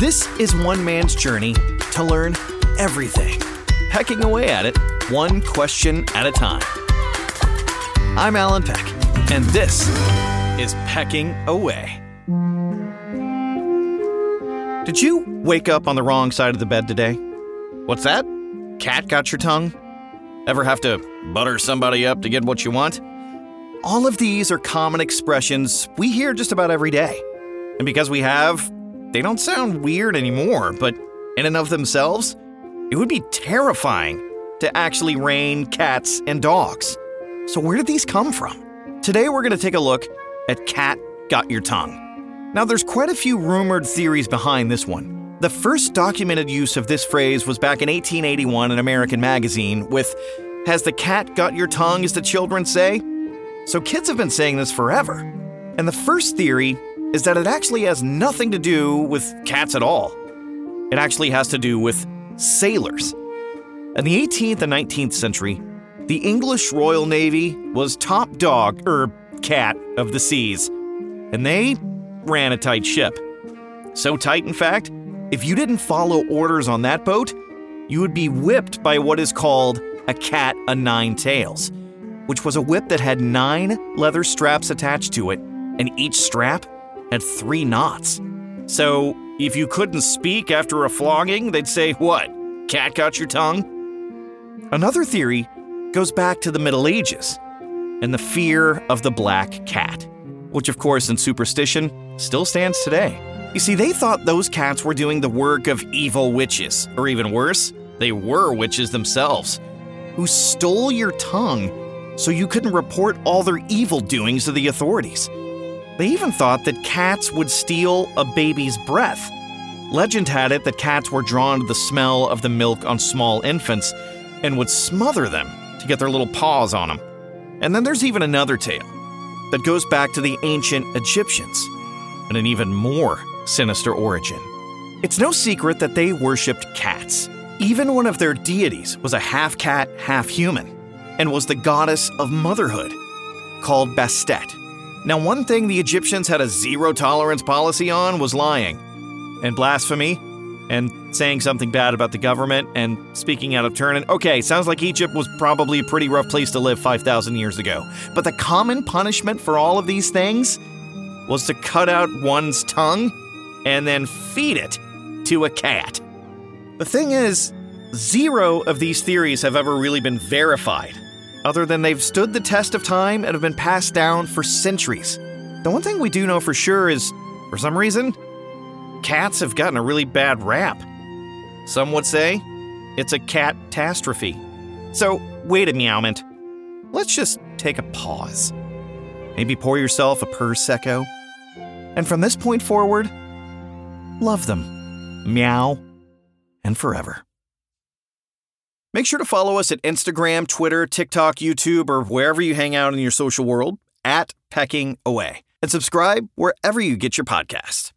This is one man's journey to learn everything, pecking away at it one question at a time. I'm Alan Peck, and this is Pecking Away. Did you wake up on the wrong side of the bed today? What's that? Cat got your tongue? Ever have to butter somebody up to get what you want? All of these are common expressions we hear just about every day. And because we have, they don't sound weird anymore, but in and of themselves, it would be terrifying to actually rain cats and dogs. So, where did these come from? Today, we're going to take a look at Cat Got Your Tongue. Now, there's quite a few rumored theories behind this one. The first documented use of this phrase was back in 1881 in American Magazine with, Has the cat got your tongue, as the children say? So, kids have been saying this forever. And the first theory is that it actually has nothing to do with cats at all. It actually has to do with sailors. In the 18th and 19th century, the English Royal Navy was top dog, er, cat of the seas, and they ran a tight ship. So tight, in fact, if you didn't follow orders on that boat, you would be whipped by what is called a cat o' nine tails, which was a whip that had nine leather straps attached to it, and each strap had three knots. So, if you couldn't speak after a flogging, they'd say, What? Cat got your tongue? Another theory goes back to the Middle Ages and the fear of the black cat, which, of course, in superstition, still stands today. You see, they thought those cats were doing the work of evil witches, or even worse, they were witches themselves, who stole your tongue so you couldn't report all their evil doings to the authorities. They even thought that cats would steal a baby's breath. Legend had it that cats were drawn to the smell of the milk on small infants and would smother them to get their little paws on them. And then there's even another tale that goes back to the ancient Egyptians and an even more sinister origin. It's no secret that they worshipped cats. Even one of their deities was a half cat, half human, and was the goddess of motherhood, called Bastet. Now, one thing the Egyptians had a zero tolerance policy on was lying and blasphemy and saying something bad about the government and speaking out of turn. And okay, sounds like Egypt was probably a pretty rough place to live 5,000 years ago. But the common punishment for all of these things was to cut out one's tongue and then feed it to a cat. The thing is, zero of these theories have ever really been verified, other than they've stood the test of time and have been passed down for centuries. The one thing we do know for sure is, for some reason, cats have gotten a really bad rap. Some would say it's a catastrophe. So, wait a meowment. Let's just take a pause. Maybe pour yourself a Prosecco. And from this point forward, love them. Meow. And forever. Make sure to follow us at Instagram, Twitter, TikTok, YouTube, or wherever you hang out in your social world at Pecking Away. And subscribe wherever you get your podcast.